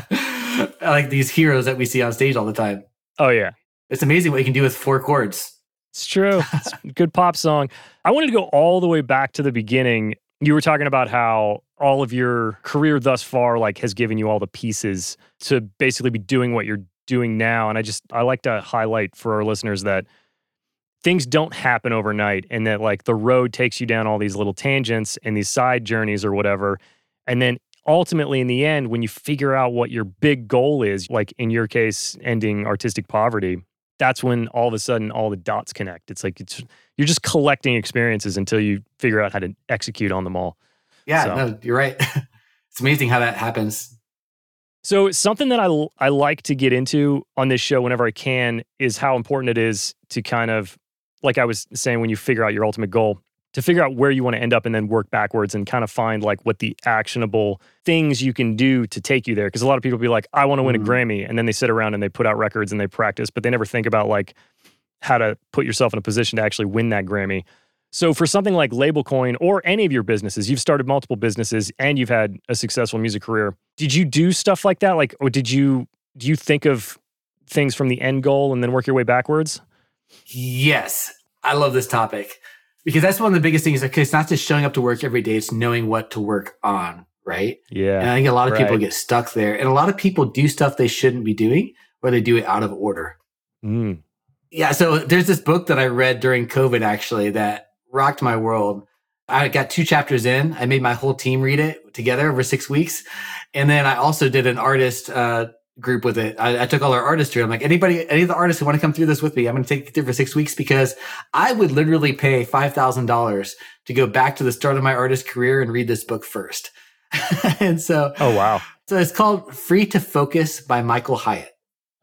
S2: like these heroes that we see on stage all the time.
S1: Oh yeah.
S2: It's amazing what you can do with four chords.
S1: It's true. It's a good pop song. I wanted to go all the way back to the beginning. You were talking about how all of your career thus far like has given you all the pieces to basically be doing what you're doing now. And i just i like to highlight for our listeners that things don't happen overnight and that like the road takes you down all these little tangents and these side journeys or whatever. And then ultimately in the end when you figure out what your big goal is like in your case ending artistic poverty that's when all of a sudden all the dots connect it's like it's you're just collecting experiences until you figure out how to execute on them all
S2: yeah, so. no, you're right. it's amazing how that happens.
S1: So something that I I like to get into on this show whenever I can is how important it is to kind of like I was saying when you figure out your ultimate goal to figure out where you want to end up and then work backwards and kind of find like what the actionable things you can do to take you there because a lot of people be like I want to win a mm-hmm. Grammy and then they sit around and they put out records and they practice but they never think about like how to put yourself in a position to actually win that Grammy. So for something like LabelCoin or any of your businesses, you've started multiple businesses and you've had a successful music career. Did you do stuff like that? Like, or did you do you think of things from the end goal and then work your way backwards?
S2: Yes, I love this topic because that's one of the biggest things. Like, it's not just showing up to work every day; it's knowing what to work on. Right?
S1: Yeah.
S2: And I think a lot of right. people get stuck there, and a lot of people do stuff they shouldn't be doing, or they do it out of order. Mm. Yeah. So there's this book that I read during COVID actually that rocked my world. I got two chapters in. I made my whole team read it together over six weeks. And then I also did an artist uh, group with it. I, I, took all our artists through. I'm like, anybody, any of the artists who want to come through this with me, I'm going to take it through for six weeks because I would literally pay $5,000 to go back to the start of my artist career and read this book first. and so,
S1: oh, wow.
S2: So it's called Free to Focus by Michael Hyatt.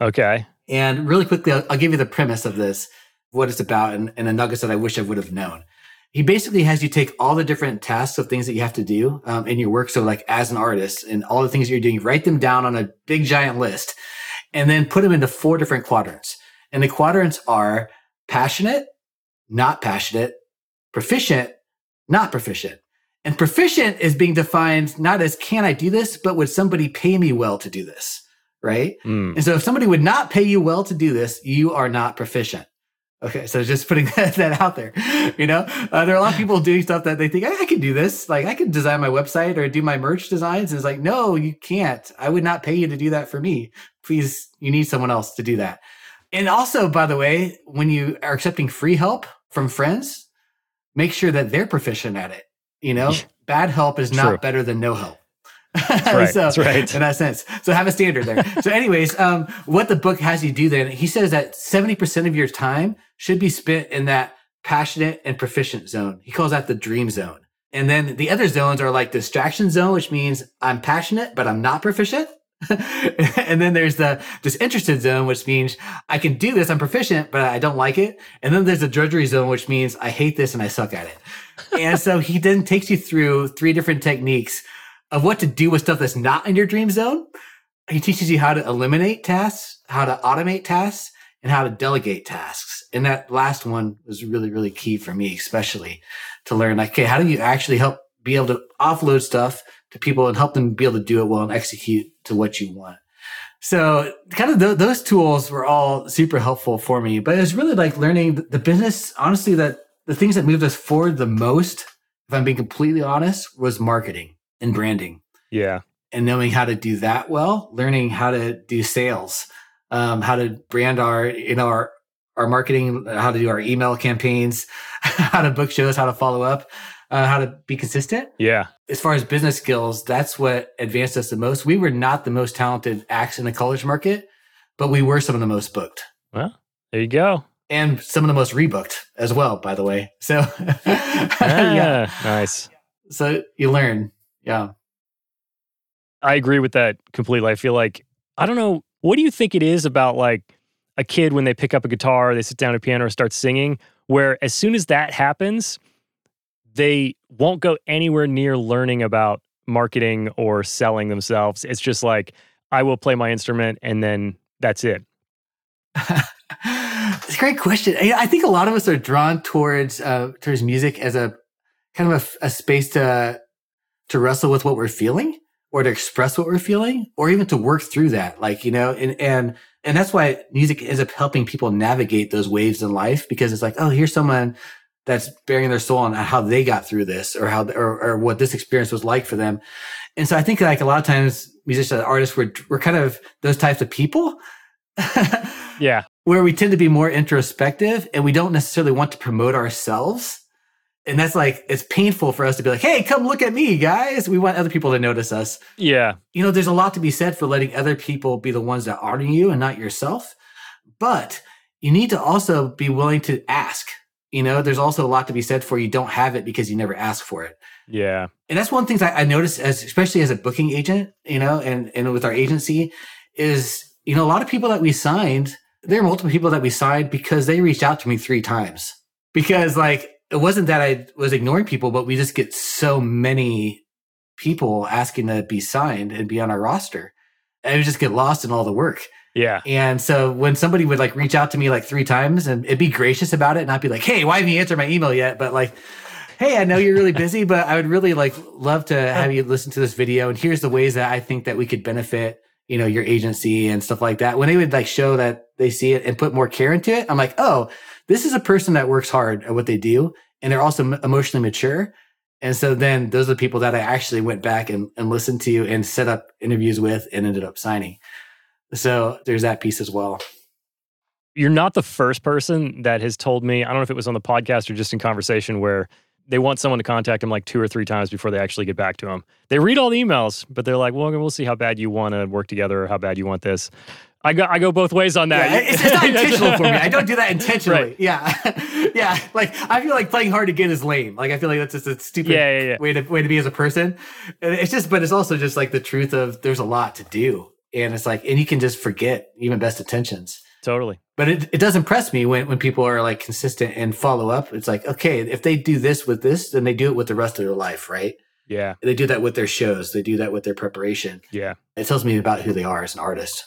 S1: Okay.
S2: And really quickly, I'll, I'll give you the premise of this, what it's about, and, and the nuggets that I wish I would have known he basically has you take all the different tasks of things that you have to do um, in your work. So like as an artist and all the things that you're doing, write them down on a big giant list and then put them into four different quadrants. And the quadrants are passionate, not passionate, proficient, not proficient. And proficient is being defined not as can I do this, but would somebody pay me well to do this? Right.
S1: Mm.
S2: And so if somebody would not pay you well to do this, you are not proficient. Okay, so just putting that, that out there, you know, uh, there are a lot of people doing stuff that they think I, I can do this, like I can design my website or do my merch designs. And it's like, no, you can't. I would not pay you to do that for me. Please, you need someone else to do that. And also, by the way, when you are accepting free help from friends, make sure that they're proficient at it. You know, bad help is not
S1: True.
S2: better than no help.
S1: That's right.
S2: so,
S1: That's right.
S2: In that sense. So have a standard there. so, anyways, um, what the book has you do then, he says that 70% of your time should be spent in that passionate and proficient zone. He calls that the dream zone. And then the other zones are like distraction zone, which means I'm passionate, but I'm not proficient. and then there's the disinterested zone, which means I can do this, I'm proficient, but I don't like it. And then there's the drudgery zone, which means I hate this and I suck at it. and so he then takes you through three different techniques of what to do with stuff that's not in your dream zone. He teaches you how to eliminate tasks, how to automate tasks, and how to delegate tasks. And that last one was really, really key for me, especially to learn like, okay, how do you actually help be able to offload stuff to people and help them be able to do it well and execute to what you want? So kind of th- those tools were all super helpful for me, but it was really like learning the, the business. Honestly, that the things that moved us forward the most, if I'm being completely honest, was marketing and branding
S1: Yeah.
S2: and knowing how to do that well, learning how to do sales, um, how to brand our, you know, our, our marketing, how to do our email campaigns, how to book shows, how to follow up, uh, how to be consistent.
S1: Yeah.
S2: As far as business skills, that's what advanced us the most. We were not the most talented acts in the college market, but we were some of the most booked
S1: Well, there you go.
S2: and some of the most rebooked as well, by the way. So, yeah.
S1: Yeah. Nice.
S2: So you learn. Yeah.
S1: I agree with that completely. I feel like I don't know. What do you think it is about like a kid when they pick up a guitar, they sit down at a piano or start singing, where as soon as that happens, they won't go anywhere near learning about marketing or selling themselves. It's just like I will play my instrument and then that's it.
S2: it's a great question. I think a lot of us are drawn towards uh, towards music as a kind of a, a space to to wrestle with what we're feeling, or to express what we're feeling, or even to work through that. Like you know, and and and that's why music ends up helping people navigate those waves in life because it's like, oh, here's someone that's baring their soul on how they got through this, or how or, or what this experience was like for them. And so I think like a lot of times musicians, artists, we're we're kind of those types of people.
S1: Yeah.
S2: where we tend to be more introspective and we don't necessarily want to promote ourselves. And that's like, it's painful for us to be like, hey, come look at me, guys. We want other people to notice us.
S1: Yeah.
S2: You know, there's a lot to be said for letting other people be the ones that honor you and not yourself. But you need to also be willing to ask. You know, there's also a lot to be said for you don't have it because you never ask for it.
S1: Yeah.
S2: And that's one of the things I, I noticed as, especially as a booking agent, you know, and, and with our agency is, you know, a lot of people that we signed, there are multiple people that we signed because they reached out to me three times because like, it wasn't that I was ignoring people, but we just get so many people asking to be signed and be on our roster. I would just get lost in all the work.
S1: Yeah.
S2: And so when somebody would like reach out to me like three times and it'd be gracious about it, and not be like, Hey, why haven't you answered my email yet? But like, Hey, I know you're really busy, but I would really like love to have you listen to this video. And here's the ways that I think that we could benefit, you know, your agency and stuff like that. When they would like show that they see it and put more care into it, I'm like, Oh, this is a person that works hard at what they do. And they're also emotionally mature. And so then those are the people that I actually went back and, and listened to and set up interviews with and ended up signing. So there's that piece as well.
S1: You're not the first person that has told me, I don't know if it was on the podcast or just in conversation, where they want someone to contact them like two or three times before they actually get back to them. They read all the emails, but they're like, well, we'll see how bad you want to work together or how bad you want this. I go, I go both ways on that.
S2: Yeah, it's, it's not intentional for me. I don't do that intentionally.
S1: Right.
S2: Yeah, yeah. Like I feel like playing hard to get is lame. Like I feel like that's just a stupid
S1: Yeah, yeah, yeah.
S2: way to way to be as a person. And it's just, but it's also just like the truth of there's a lot to do, and it's like, and you can just forget even best intentions.
S1: Totally.
S2: But it, it does impress me when, when people are like consistent and follow up. It's like, okay, if they do this with this, then they do it with the rest of their life, right?
S1: Yeah.
S2: They do that with their shows. They do that with their preparation.
S1: Yeah.
S2: It tells me about who they are as an artist.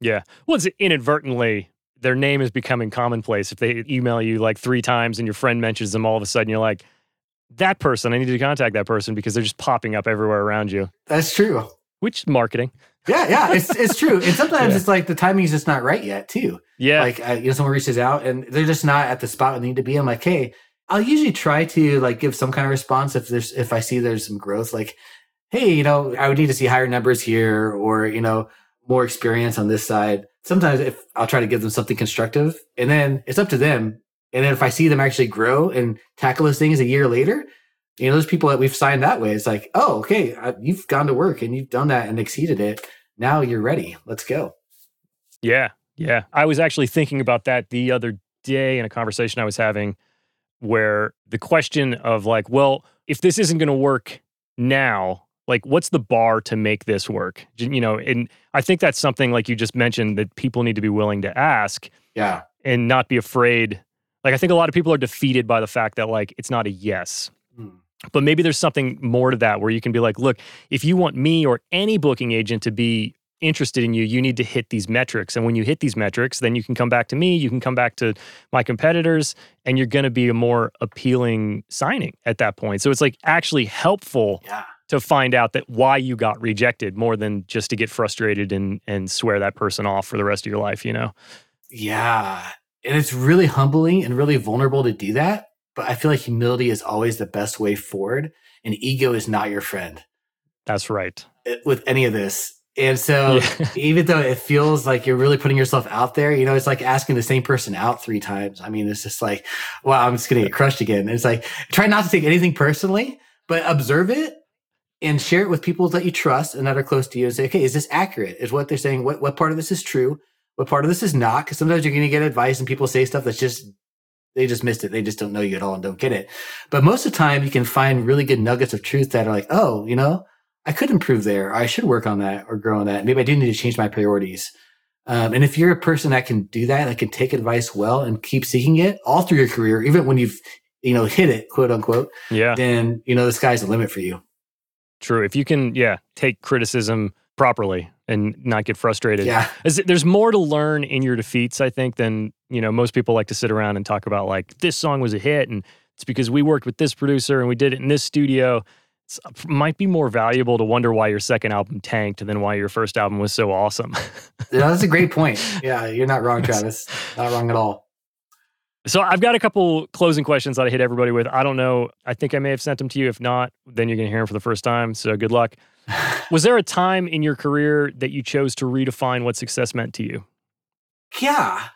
S1: Yeah. Well, it's inadvertently their name is becoming commonplace. If they email you like three times and your friend mentions them, all of a sudden you're like, that person, I need to contact that person because they're just popping up everywhere around you.
S2: That's true.
S1: Which marketing.
S2: Yeah, yeah, it's it's true. And sometimes
S1: Yeah.
S2: it's like the timing's just not right yet, too.
S1: Yeah.
S2: Like, uh, you know, someone reaches out and they're just not at the spot they need to be. I'm like, hey, I'll usually try to like give some kind of response if there's if I see there's some growth. Like, hey, you know, I would need to see higher numbers here, or you know, more experience on this side. Sometimes if I'll try to give them something constructive, and then it's up to them. And then if I see them actually grow and tackle those things a year later, you know, those people that we've signed that way, it's like, oh, okay, I, you've gone to work and you've done that and exceeded it. Now you're ready. Let's go.
S1: Yeah, yeah. I was actually thinking about that the other day in a conversation I was having where the question of like, well, if this isn't going to work now, like what's the bar to make this work? You know, and I think that's something like you just mentioned that people need to be willing to ask
S2: Yeah.
S1: and not be afraid. Like I think a lot of people are defeated by the fact that like it's not a yes.
S2: Hmm.
S1: But maybe there's something more to that where you can be like, look, if you want me or any booking agent to be interested in you, you need to hit these metrics. And when you hit these metrics, then you can come back to me, you can come back to my competitors, and you're going to be a more appealing signing at that point. So it's like actually helpful
S2: Yeah.
S1: To find out that why you got rejected more than just to get frustrated and and swear that person off for the rest of your life, you know.
S2: Yeah. And it's really humbling and really vulnerable to do that. But I feel like humility is always the best way forward. And ego is not your friend
S1: That's right.
S2: eh, with any of this. And so,
S1: Yeah.
S2: even though it feels like you're really putting yourself out there, you know, it's like asking the same person out three times. I mean, it's just like, wow, I'm just going to get crushed again. It's like, try not to take anything personally, but observe it and share it with people that you trust and that are close to you and say, okay, is this accurate? Is what they're saying? What, what part of this is true? What part of this is not? Because sometimes you're going to get advice and people say stuff that's just, they just missed it. They just don't know you at all and don't get it. But most of the time, you can find really good nuggets of truth that are like, oh, you know, I could improve there. I should work on that or grow on that. Maybe I do need to change my priorities. Um, and if you're a person that can do that, that can take advice well and keep seeking it all through your career, even when you've, you know, hit it, quote unquote,
S1: Yeah.
S2: then, you know, the sky's the limit for you.
S1: True. If you can, yeah, take criticism properly and not get frustrated.
S2: Yeah.
S1: There's more to learn in your defeats, I think, than you know. Most people like to sit around and talk about like this song was a hit, and it's because we worked with this producer and we did it in this studio. It's, uh, it might be more valuable to wonder why your second album tanked than why your first album was so awesome.
S2: Yeah, that's a great point. Yeah. You're not wrong, Travis. Not wrong at all.
S1: So I've got a couple closing questions that I hit everybody with. I don't know. I think I may have sent them to you. If not, then you're going to hear them for the first time. So good luck. Was there a time in your career that you chose to redefine what success meant to you?
S2: Yeah.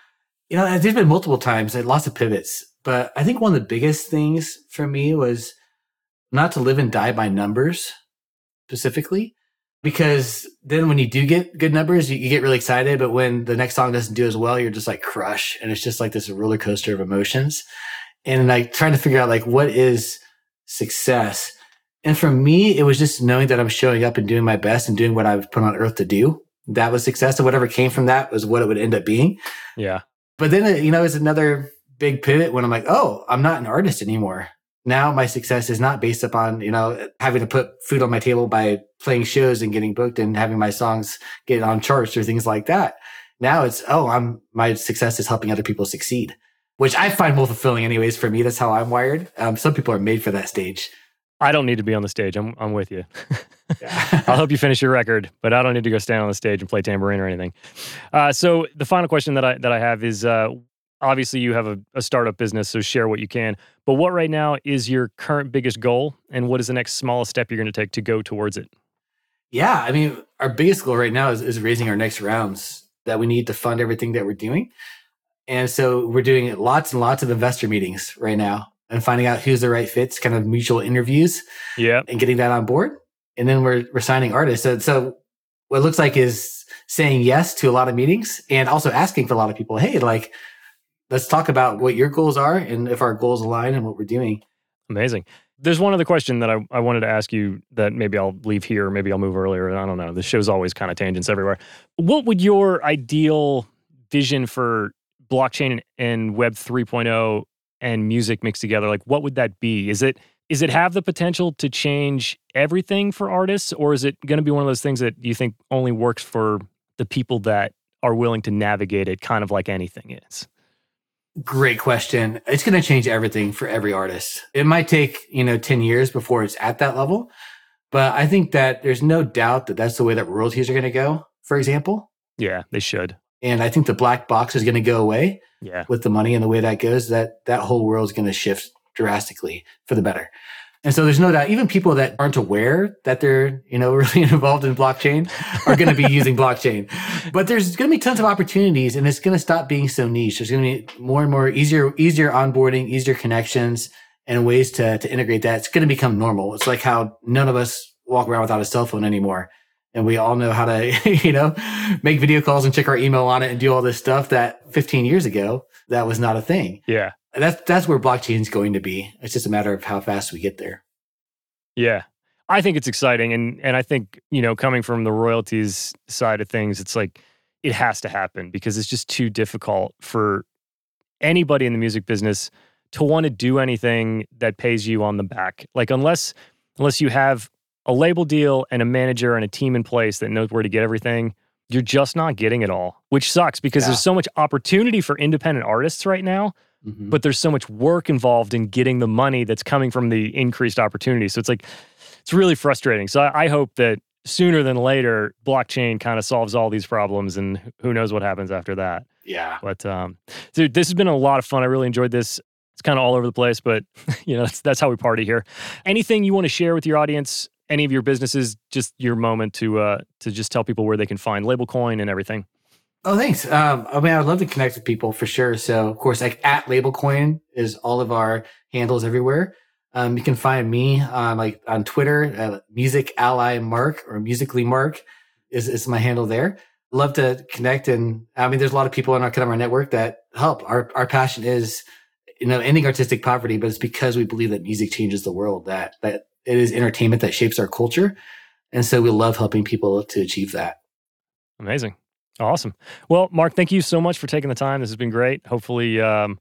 S2: You know, there's been multiple times, lots of pivots, but I think one of the biggest things for me was not to live and die by numbers specifically, because then when you do get good numbers, you, you get really excited. But when the next song doesn't do as well, you're just like crush. And it's just like this roller coaster of emotions. And like trying to figure out like what is success. And for me, it was just knowing that I'm showing up and doing my best and doing what I've put on earth to do. That was success. And whatever came from that was what it would end up being.
S1: Yeah.
S2: But then, uh, you know, it's another big pivot when I'm like, oh, I'm not an artist anymore. Now my success is not based upon, you know, having to put food on my table by playing shows and getting booked and having my songs get on charts or things like that. Now it's, oh, I'm, my success is helping other people succeed, which I find more fulfilling anyways. For me, that's how I'm wired. Um, some people are made for that stage.
S1: I don't need to be on the stage. I'm, I'm with you. I'll help you finish your record, but I don't need to go stand on the stage and play tambourine or anything. Uh, so the final question that I that I have is uh, obviously you have a, a startup business, so share what you can. But what right now is your current biggest goal, and what is the next smallest step you're going to take to go towards it?
S2: Yeah, I mean, our biggest goal right now is, is raising our next rounds that we need to fund everything that we're doing. And so we're doing lots and lots of investor meetings right now and finding out who's the right fits, kind of mutual interviews
S1: Yeah,
S2: and getting that on board. And then we're, we're signing artists. So, so what it looks like is saying yes to a lot of meetings and also asking for a lot of people, hey, like, let's talk about what your goals are and if our goals align and what we're doing.
S1: amazing. There's one other question that I, I wanted to ask you that maybe I'll leave here, maybe I'll move earlier. I don't know. The show's always kind of tangents everywhere. What would your ideal vision for blockchain and Web 3.0 and music mixed together, like what would that be? Is it is it have the potential to change everything for artists, or is it going to be one of those things that you think only works for the people that are willing to navigate it, kind of like anything is?
S2: Great question. It's going to change everything for every artist. It might take, you know, 10 years before it's at that level. But I think that there's no doubt that that's the way that royalties are going to go, for example.
S1: Yeah, they should.
S2: And I think the black box is going to go away.
S1: Yeah.
S2: With the money and the way that goes, that that whole world is going to shift drastically for the better. And so there's no doubt, even people that aren't aware that they're, you know, really involved in blockchain are going to be using blockchain. But there's going to be tons of opportunities and it's going to stop being so niche. There's going to be more and more easier, easier onboarding, easier connections and ways to, to integrate that. It's going to become normal. It's like how none of us walk around without a cell phone anymore. And we all know how to, you know, make video calls and check our email on it and do all this stuff that 15 years ago, that was not a thing.
S1: Yeah
S2: that's that's where blockchain is going to be. It's just a matter of how fast we get there.
S1: Yeah. I think it's exciting and and I think, you know, coming from the royalties side of things, it's like it has to happen because it's just too difficult for anybody in the music business to want to do anything that pays you on the back. Like unless unless you have a label deal and a manager and a team in place that knows where to get everything, you're just not getting it all, which sucks because yeah. there's so much opportunity for independent artists right now Mm-hmm. But there's so much work involved in getting the money that's coming from the increased opportunity. So it's like, it's really frustrating. So I, I hope that sooner than later, blockchain kind of solves all these problems and who knows what happens after that.
S2: Yeah.
S1: But, um, dude, this has been a lot of fun. I really enjoyed this. It's kind of all over the place, but you know, that's, that's how we party here. Anything you want to share with your audience? Any of your businesses? Just your moment to uh, to just tell people where they can find LabelCoin and everything.
S2: Oh, thanks. Um, I mean, I'd love to connect with people for sure. So, of course, like at LabelCoin is all of our handles everywhere. Um, you can find me on like on Twitter, uh, Music Ally Mark or Musically Mark is, is my handle there. Love to connect. And I mean, there's a lot of people in our kind of our network that help. Our, our passion is, you know, ending artistic poverty, but it's because we believe that music changes the world, that, that it is entertainment that shapes our culture. And so we love helping people to achieve that.
S1: Amazing. Awesome. Well, Mark, thank you so much for taking the time. This has been great. Hopefully, um,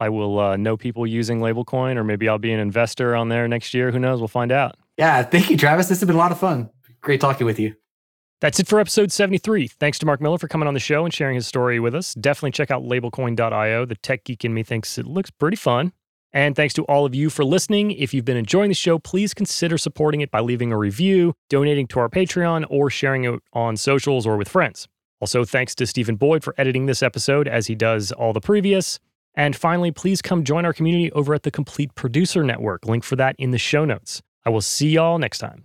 S1: I will uh, know people using LabelCoin, or maybe I'll be an investor on there next year. Who knows? We'll find out.
S2: Yeah. Thank you, Travis. This has been a lot of fun. Great talking with you.
S1: That's it for episode 73. Thanks to Mark Miller for coming on the show and sharing his story with us. Definitely check out labelcoin.io. The tech geek in me thinks it looks pretty fun. And thanks to all of you for listening. If you've been enjoying the show, please consider supporting it by leaving a review, donating to our Patreon, or sharing it on socials or with friends. Also, thanks to Stephen Boyd for editing this episode as he does all the previous. And finally, please come join our community over at the Complete Producer Network. Link for that in the show notes. I will see y'all next time.